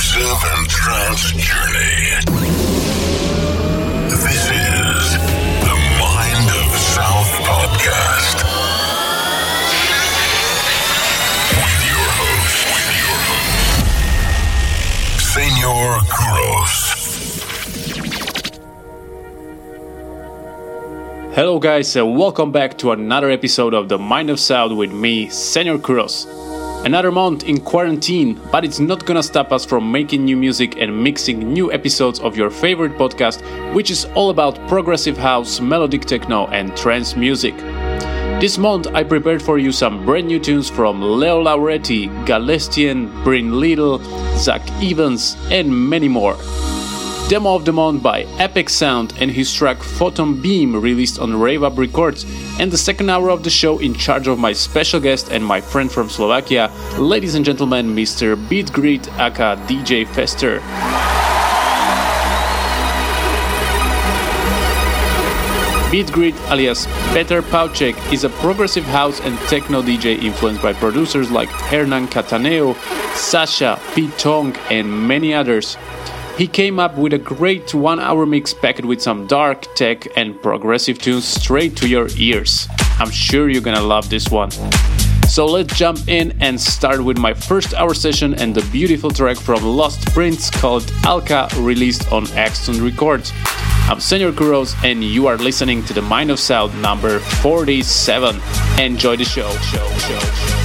progressive and trance journey. This is the Mind of South podcast. With your host, with your host, Senor Kuros. Hello, guys, and welcome back to another episode of the Mind of South with me, Senor Kuros. Another month in quarantine, but it's not gonna stop us from making new music and mixing new episodes of your favorite podcast, which is all about progressive house, melodic techno, and trance music. This month, I prepared for you some brand new tunes from Leo Lauretti, Galestian, Bryn Liedl, Zack Evans, and many more. Demo of the Month by Apex Sound and his track Photon Beam released on Rave Up Records, and the second hour of the show in charge of my special guest and my friend from Slovakia, ladies and gentlemen, Mr. Beatgrid aka DJ Fester. Beatgrid alias Peter Paucek is a progressive house and techno DJ influenced by producers like Hernan Cattaneo, Sasha, Pete Tong, and many others. He came up with a great one hour mix packed with some dark, tech, and progressive tunes straight to your ears. I'm sure you're gonna love this one. So let's jump in and start with my first hour session and the beautiful track from Lost Prince called Alka, released on Axtone Records. I'm Senor Kuros, and you are listening to the Mind of South number 47. Enjoy the show. show, show, show.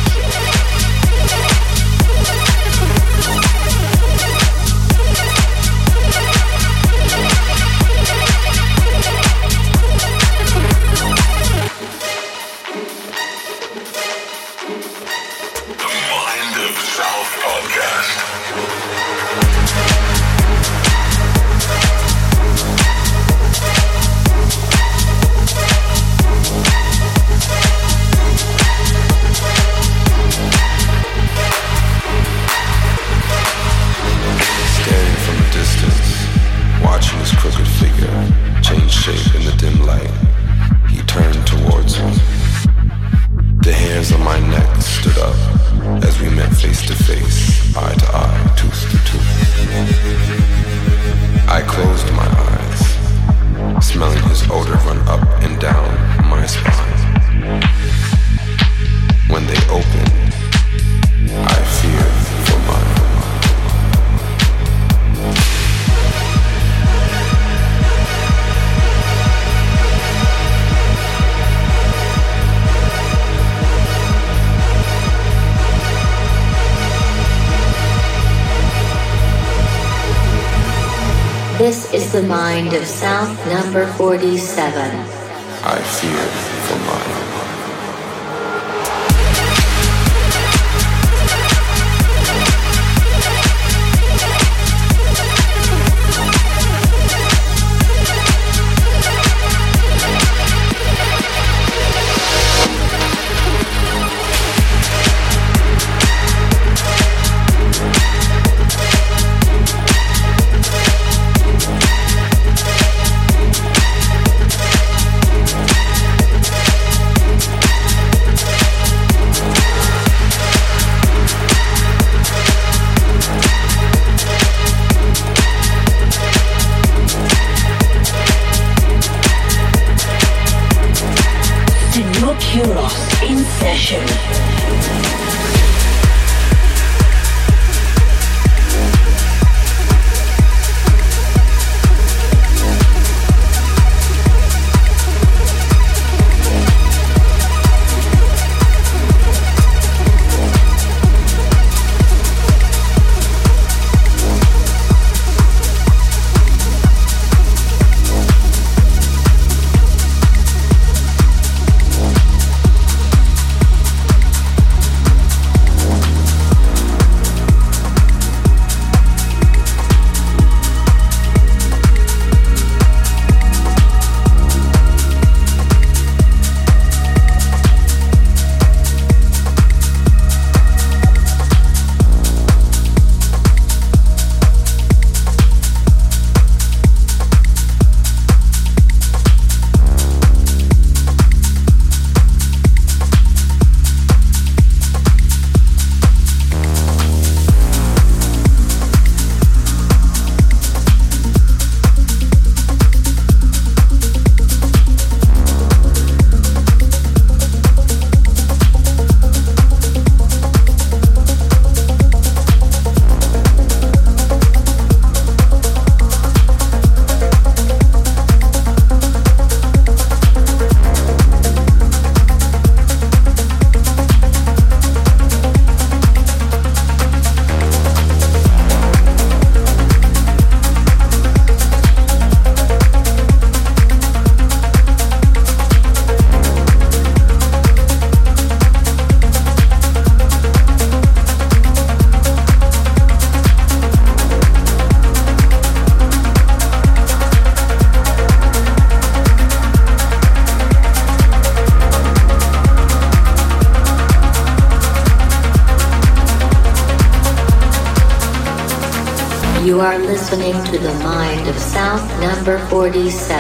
Number 47. 37.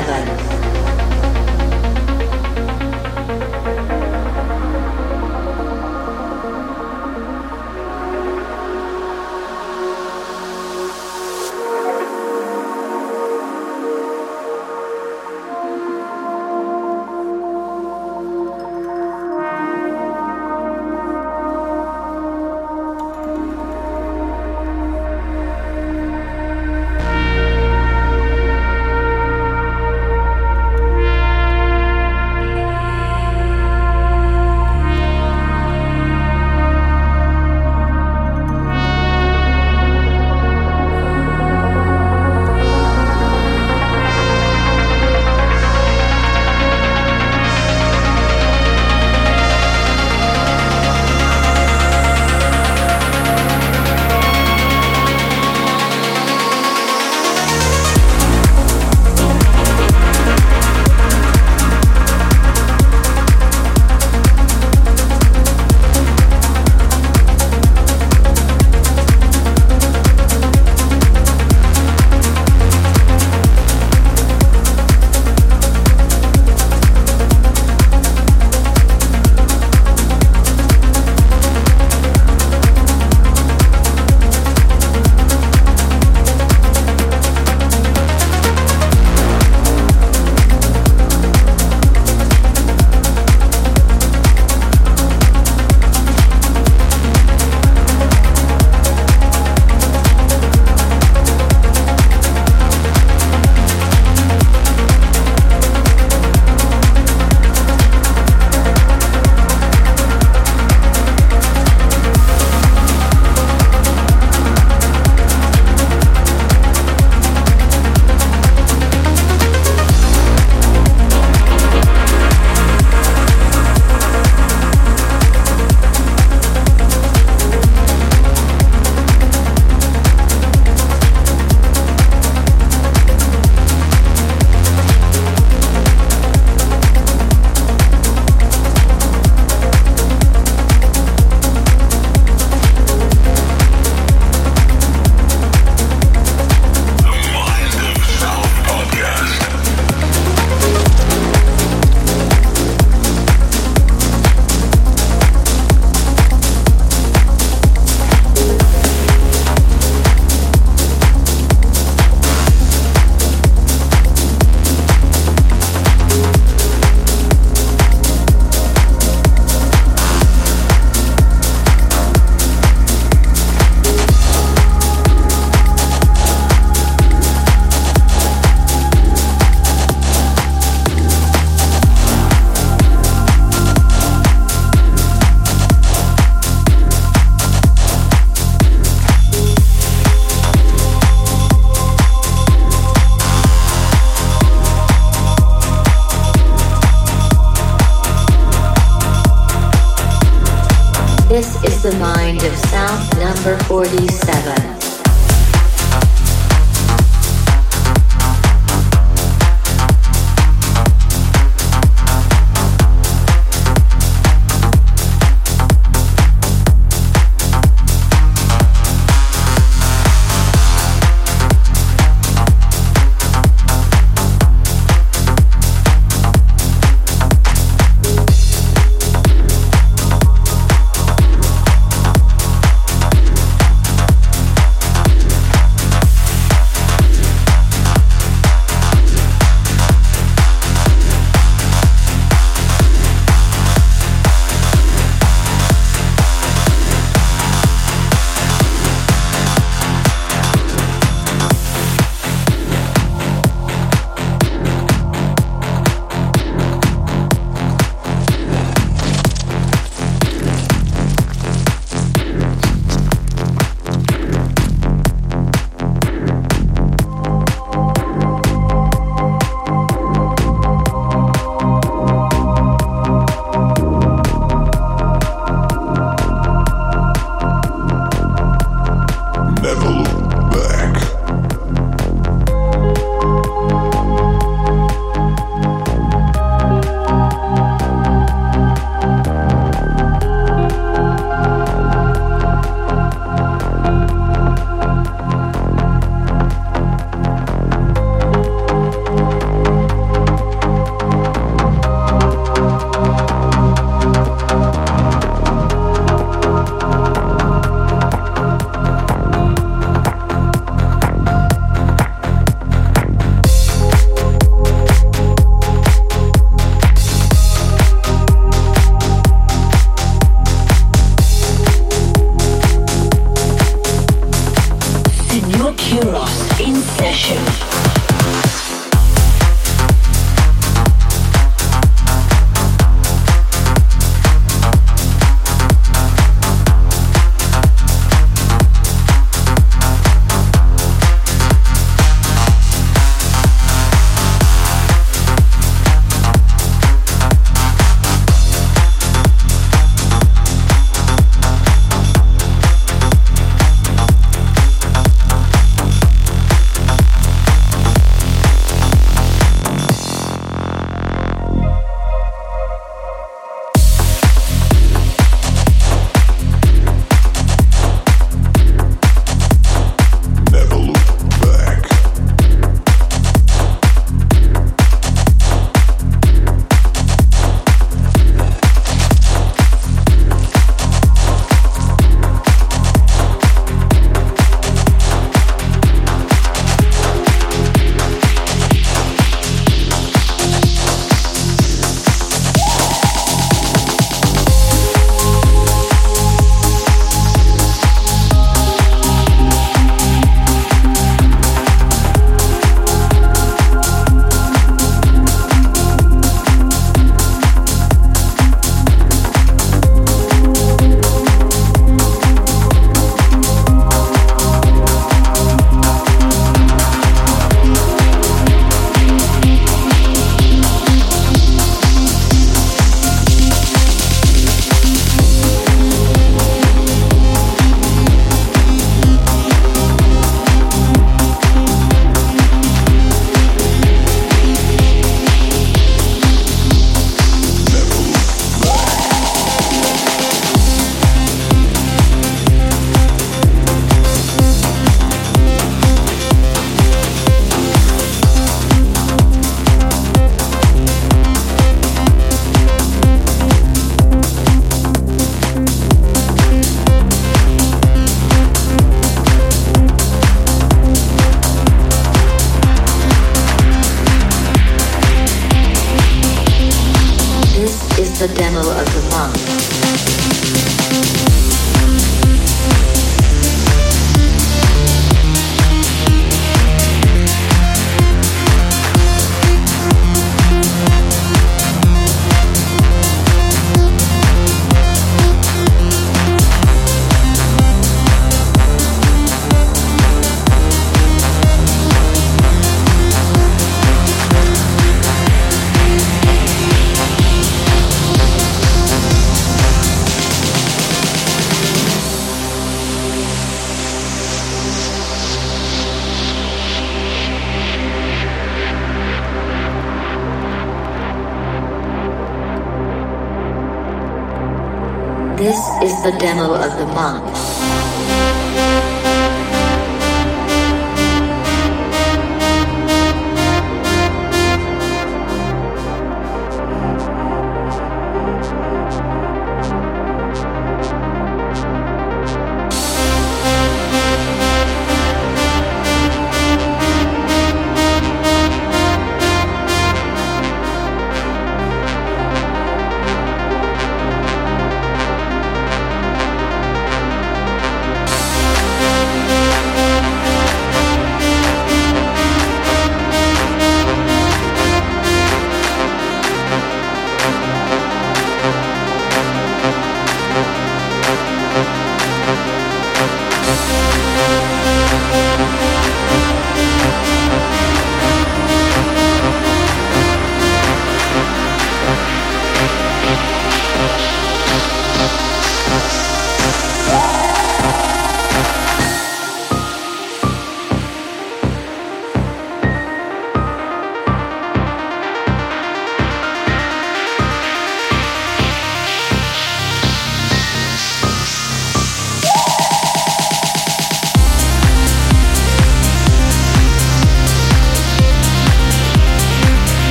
Demo of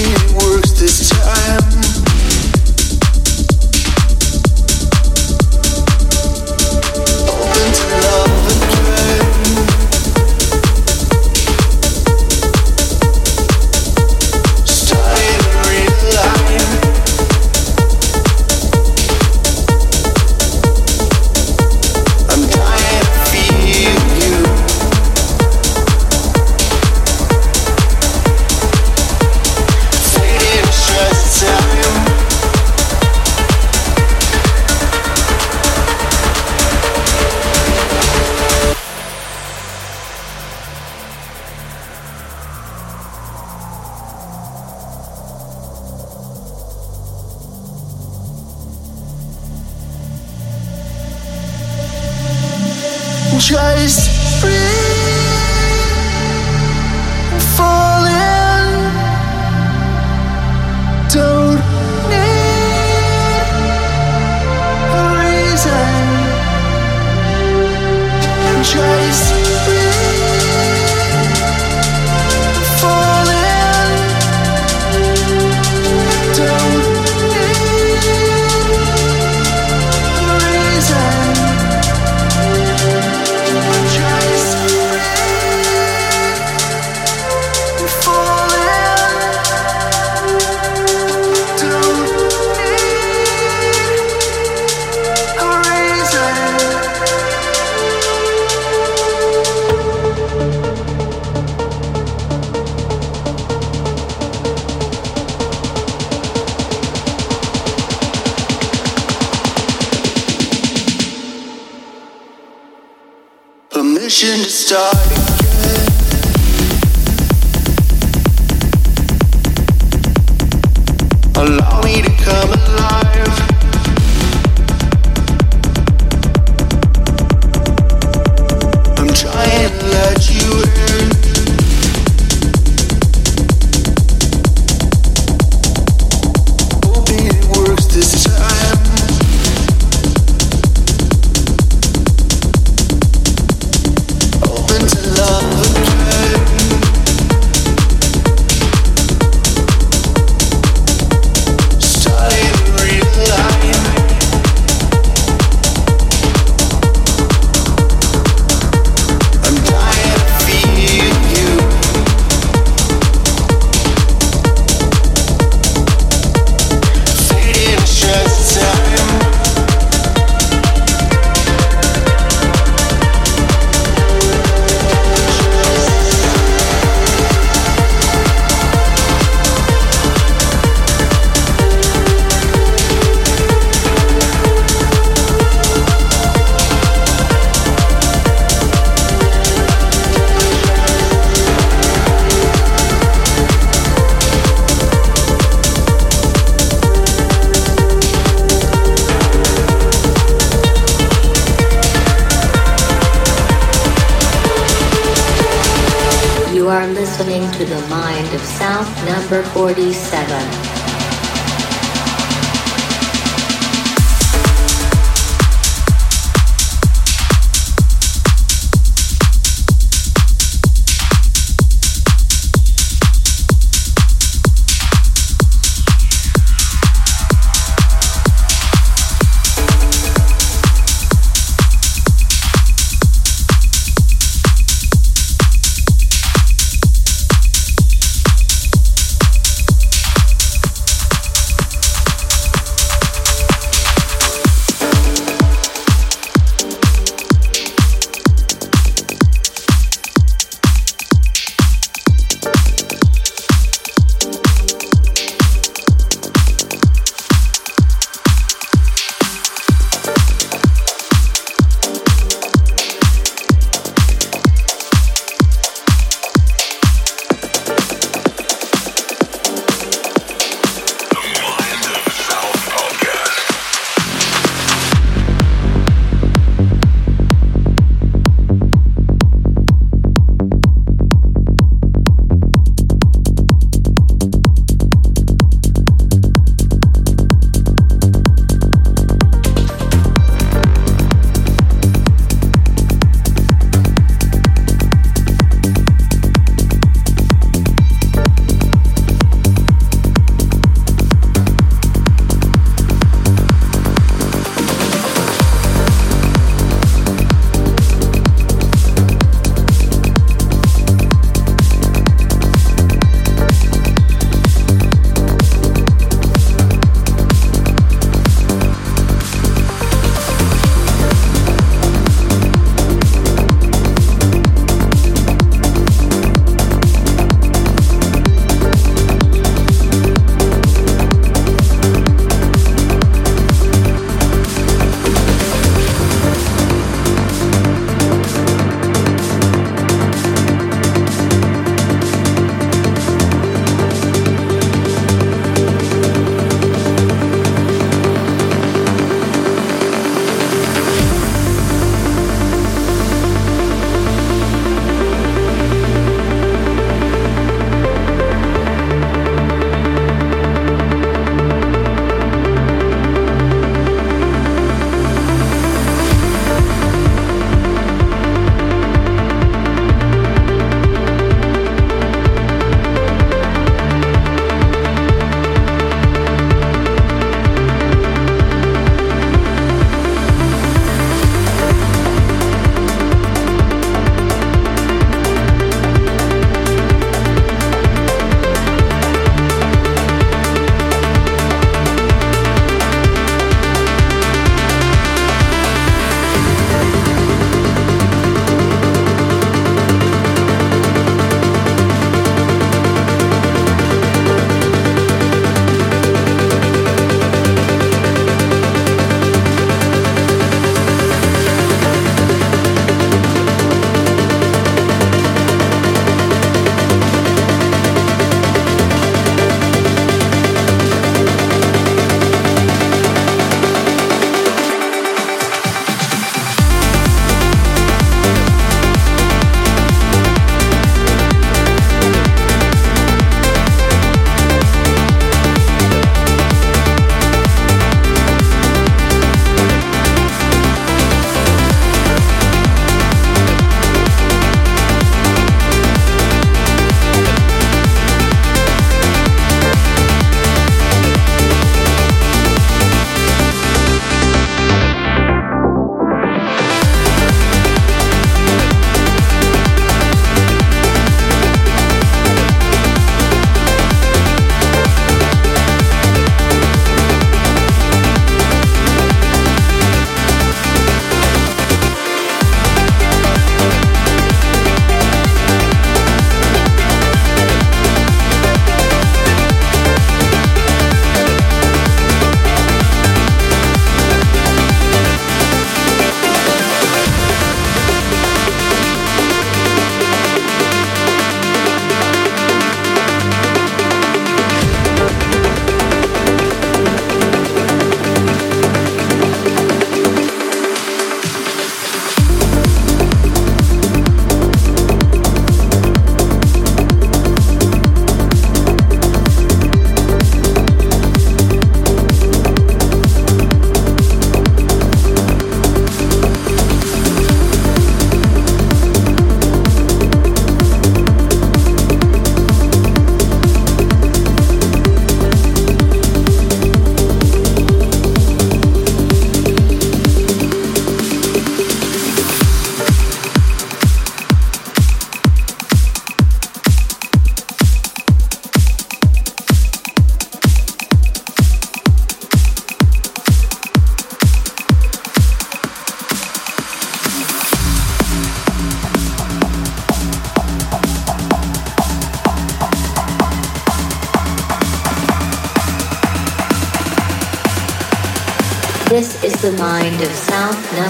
it works this time.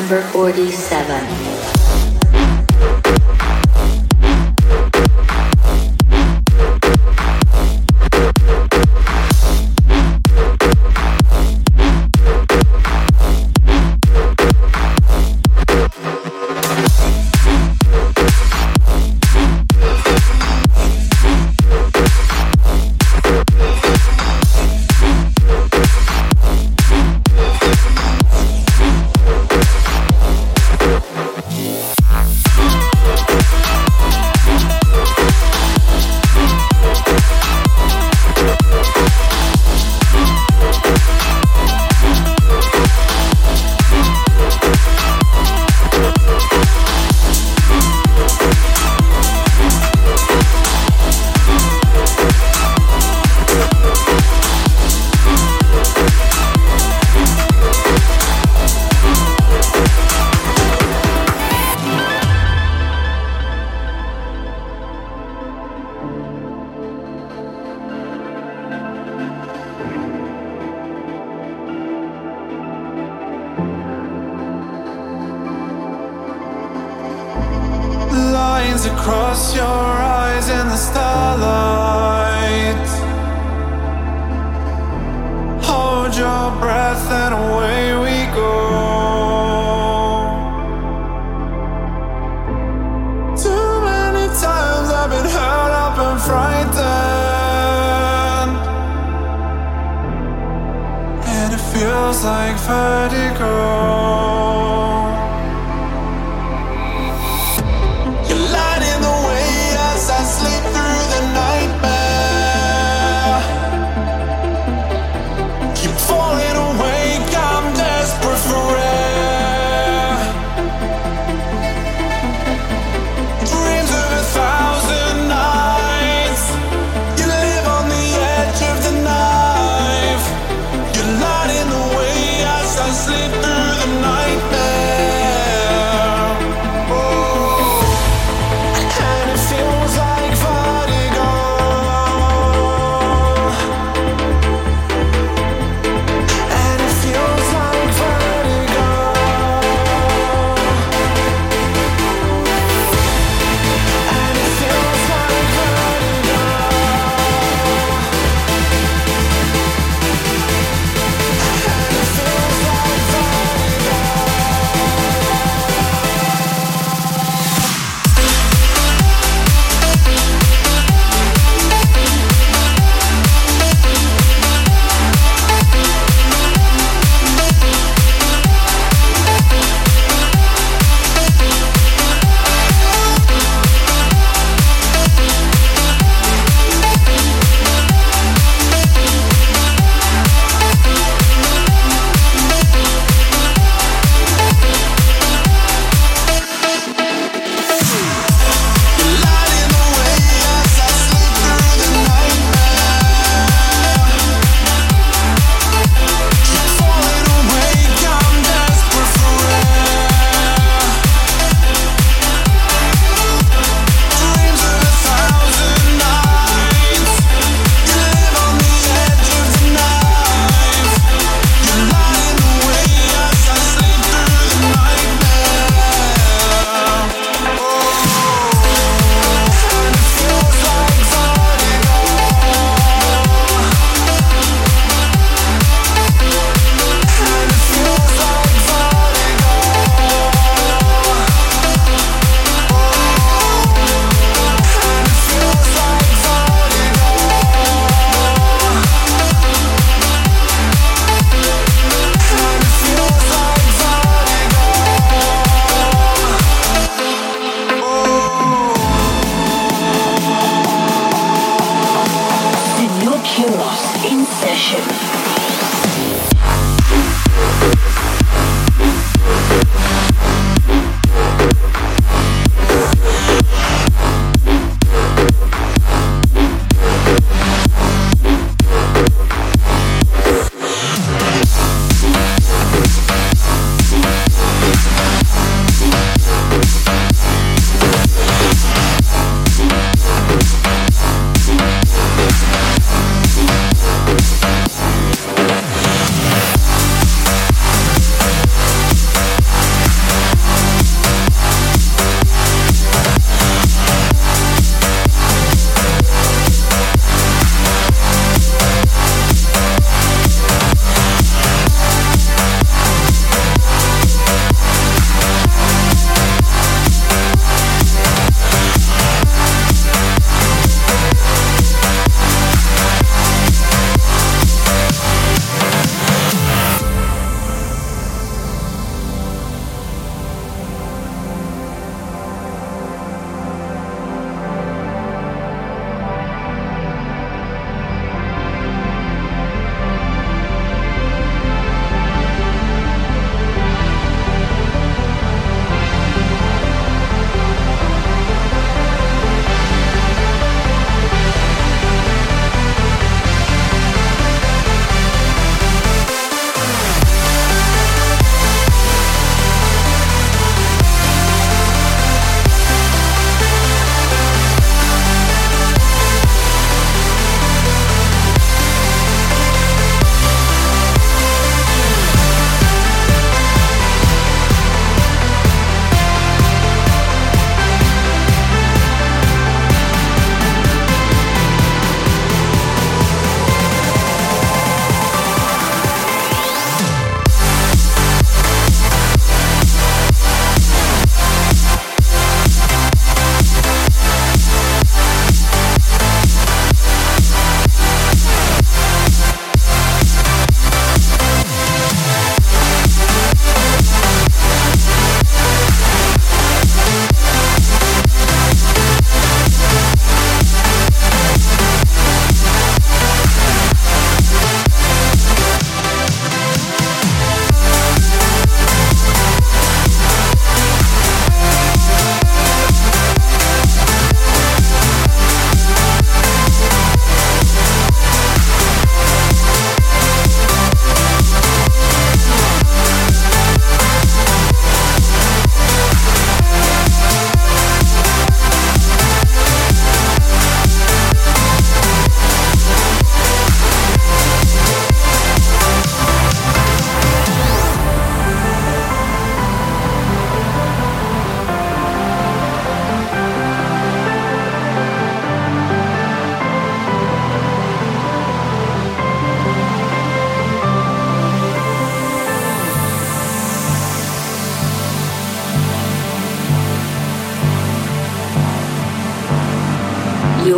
Number 47.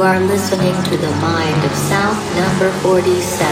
You are listening to the mind of South number 47.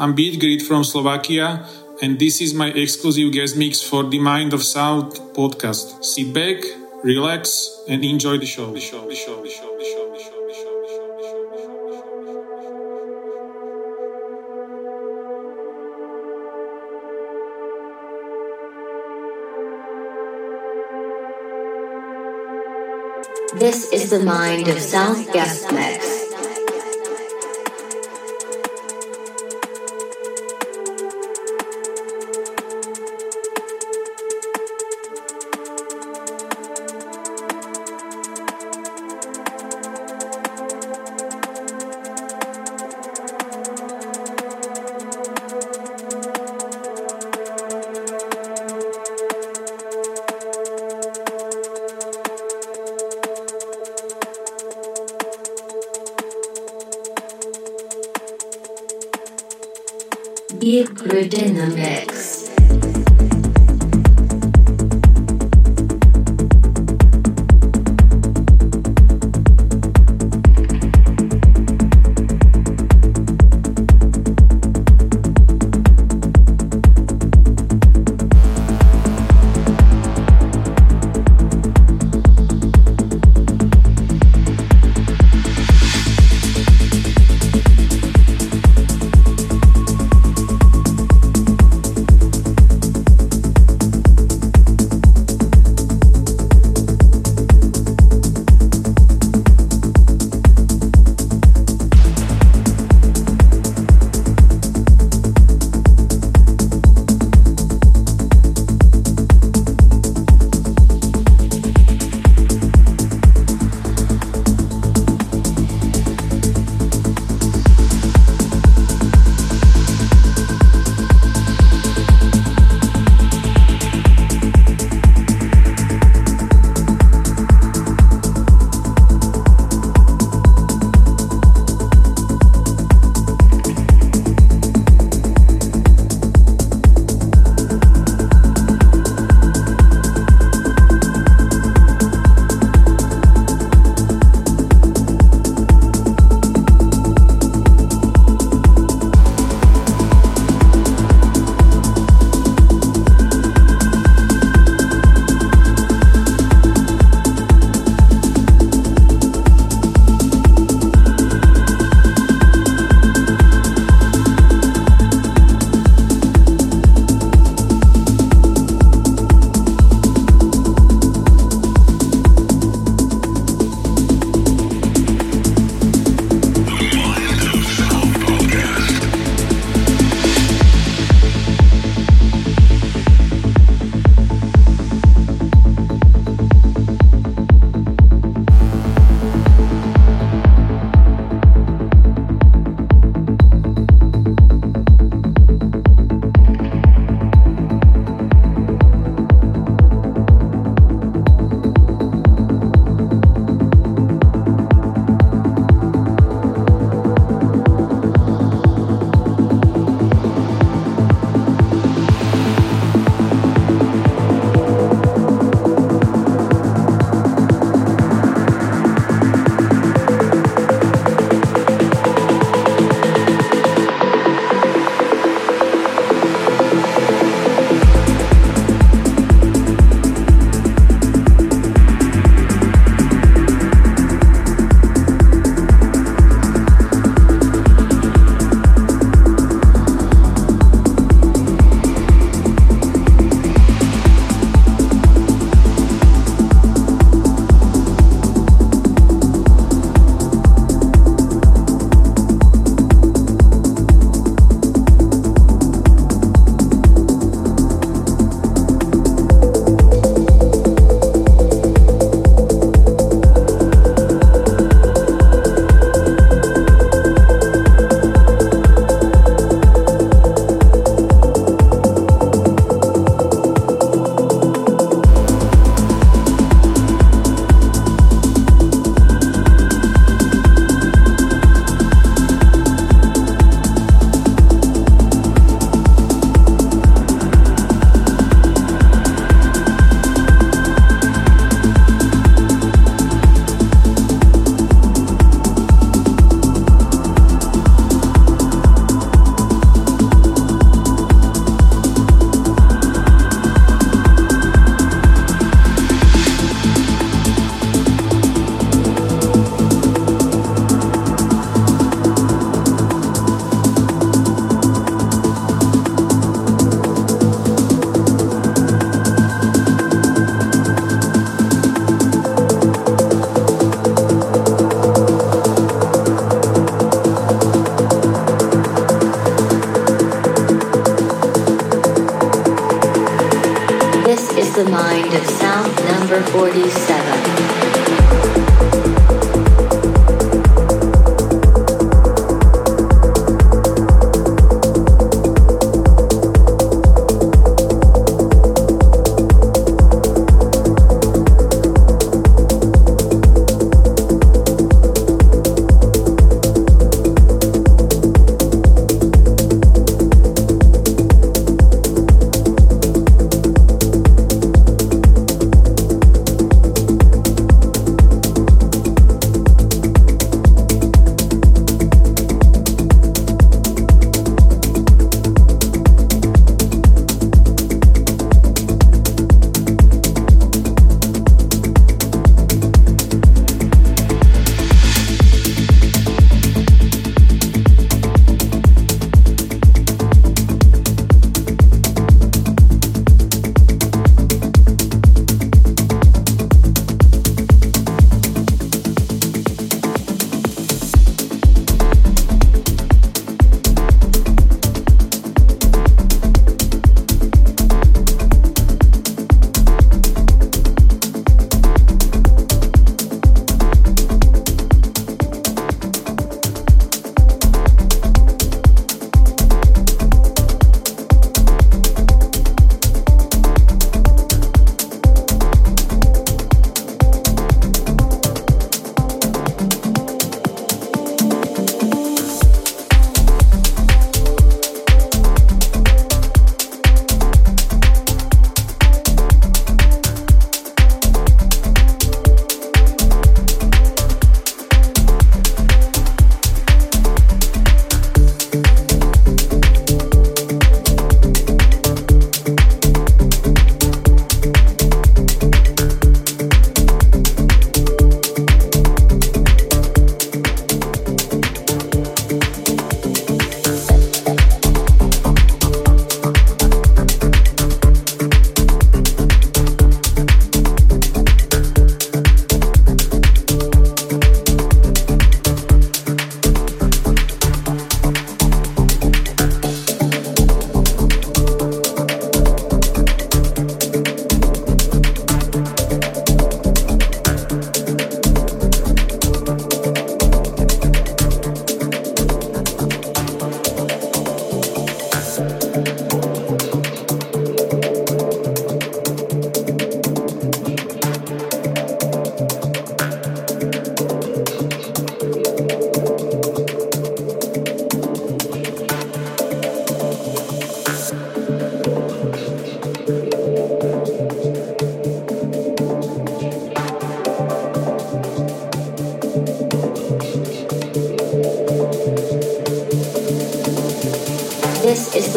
I'm Beatgrid from Slovakia, and this is my exclusive guest mix for the Mind of South podcast. Sit back, relax, and enjoy the show. The show, the show, the show, the show. This is the Mind of South Guest Mix.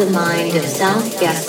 The Mind of South Guest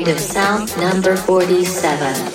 of South number 47.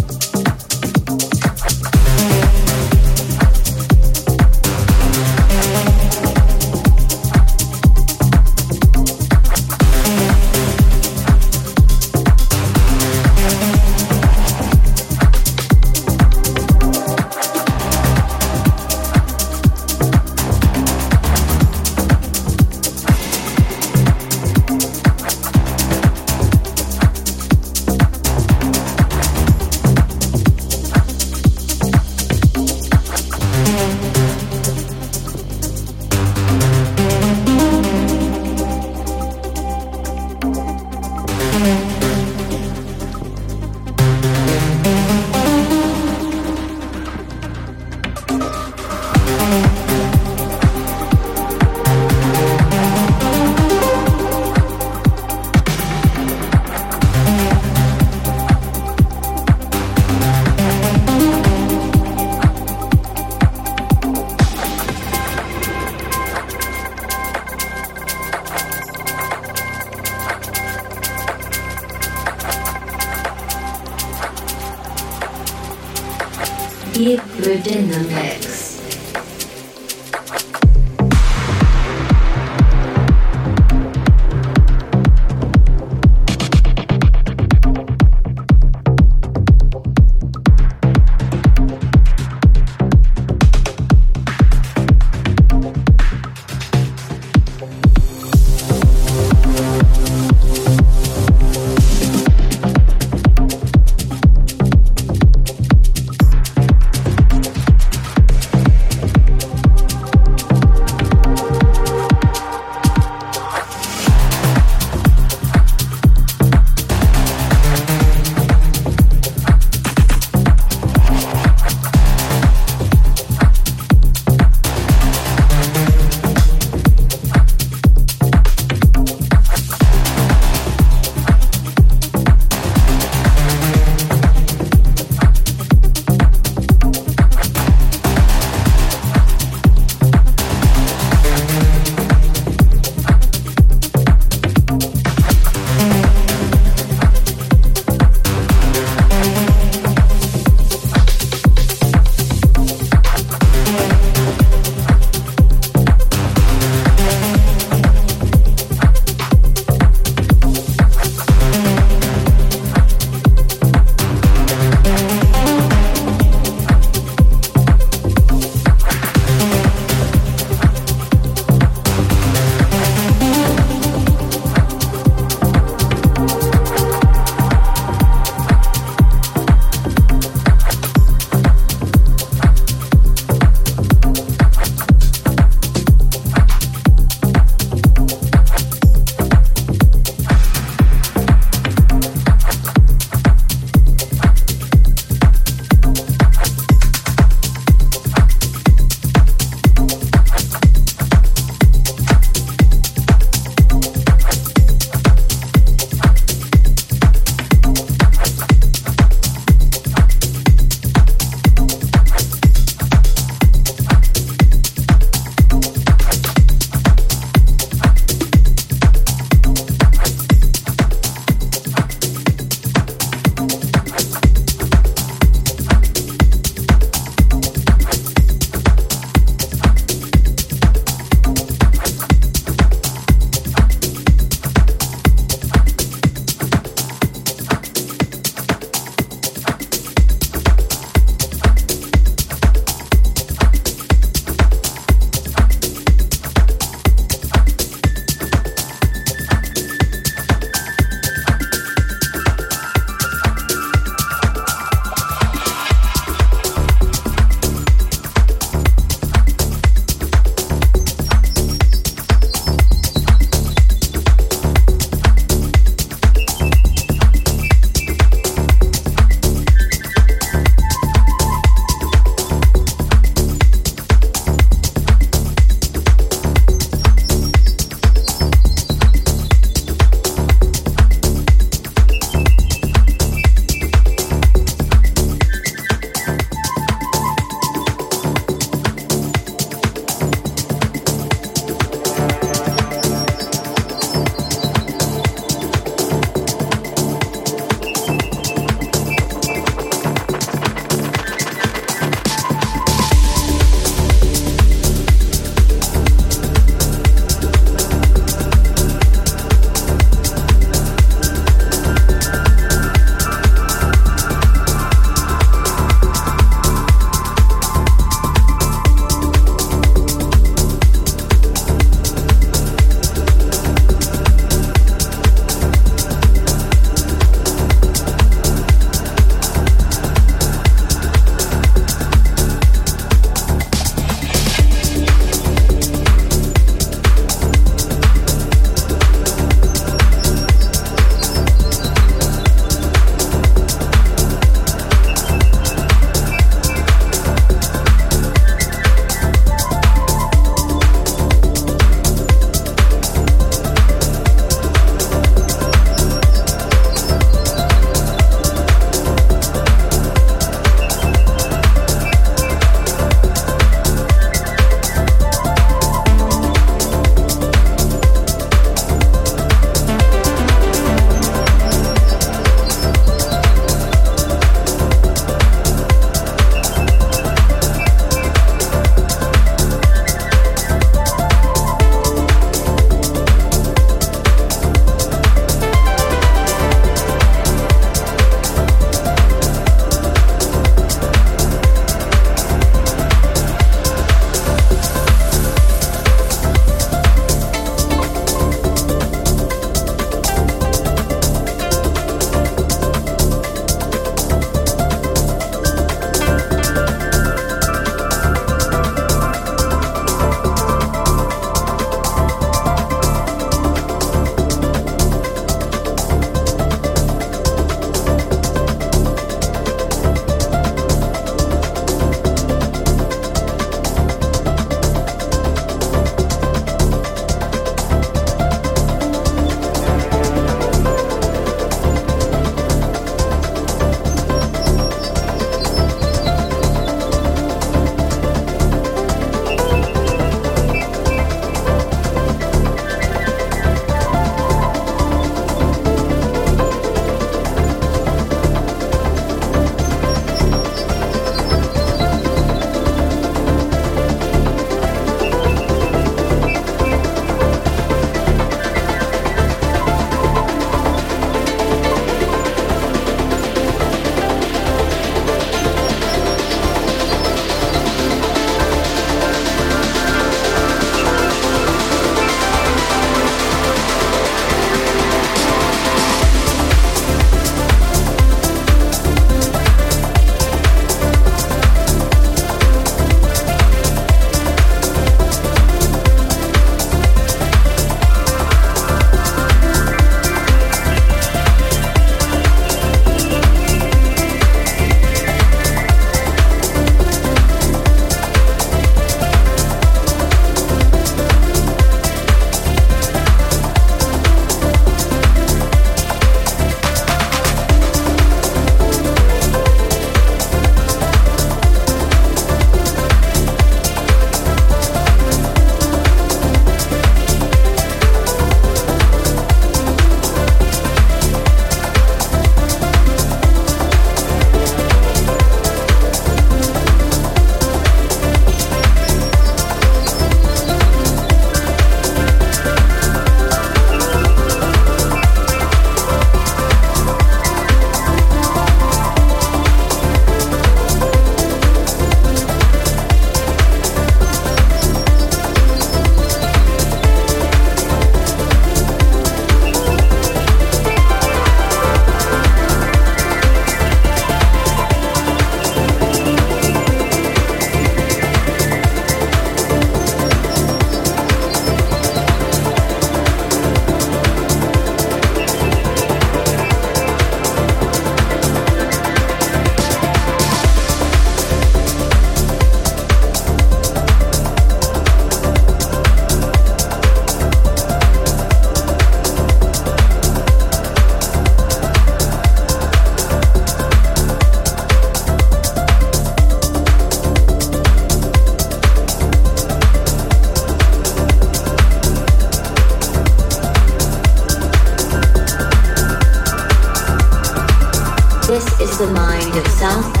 Mind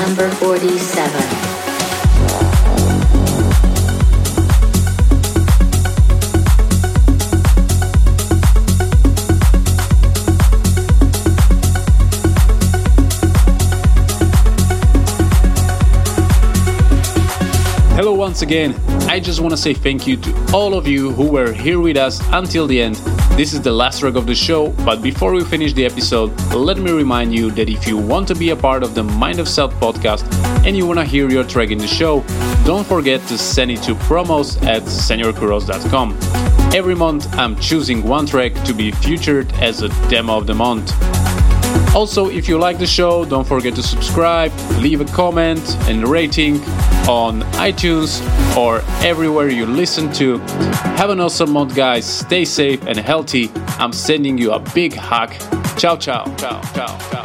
number 47. once again, I just want to say thank you to all of you who were here with us until the end this is the last track of the show, but before we finish the episode, let me remind you that if you want to be a part of the Mind of South podcast and you want to hear your track in the show, don't forget to send it to promos at senorkuros.com. Every month, I'm choosing one track to be featured as a demo of the month. Also, if you like the show, don't forget to subscribe, leave a comment and rating on iTunes or everywhere you listen to. Have an awesome month, guys. Stay safe and healthy. I'm sending you a big hug. Ciao, ciao, ciao, ciao, ciao.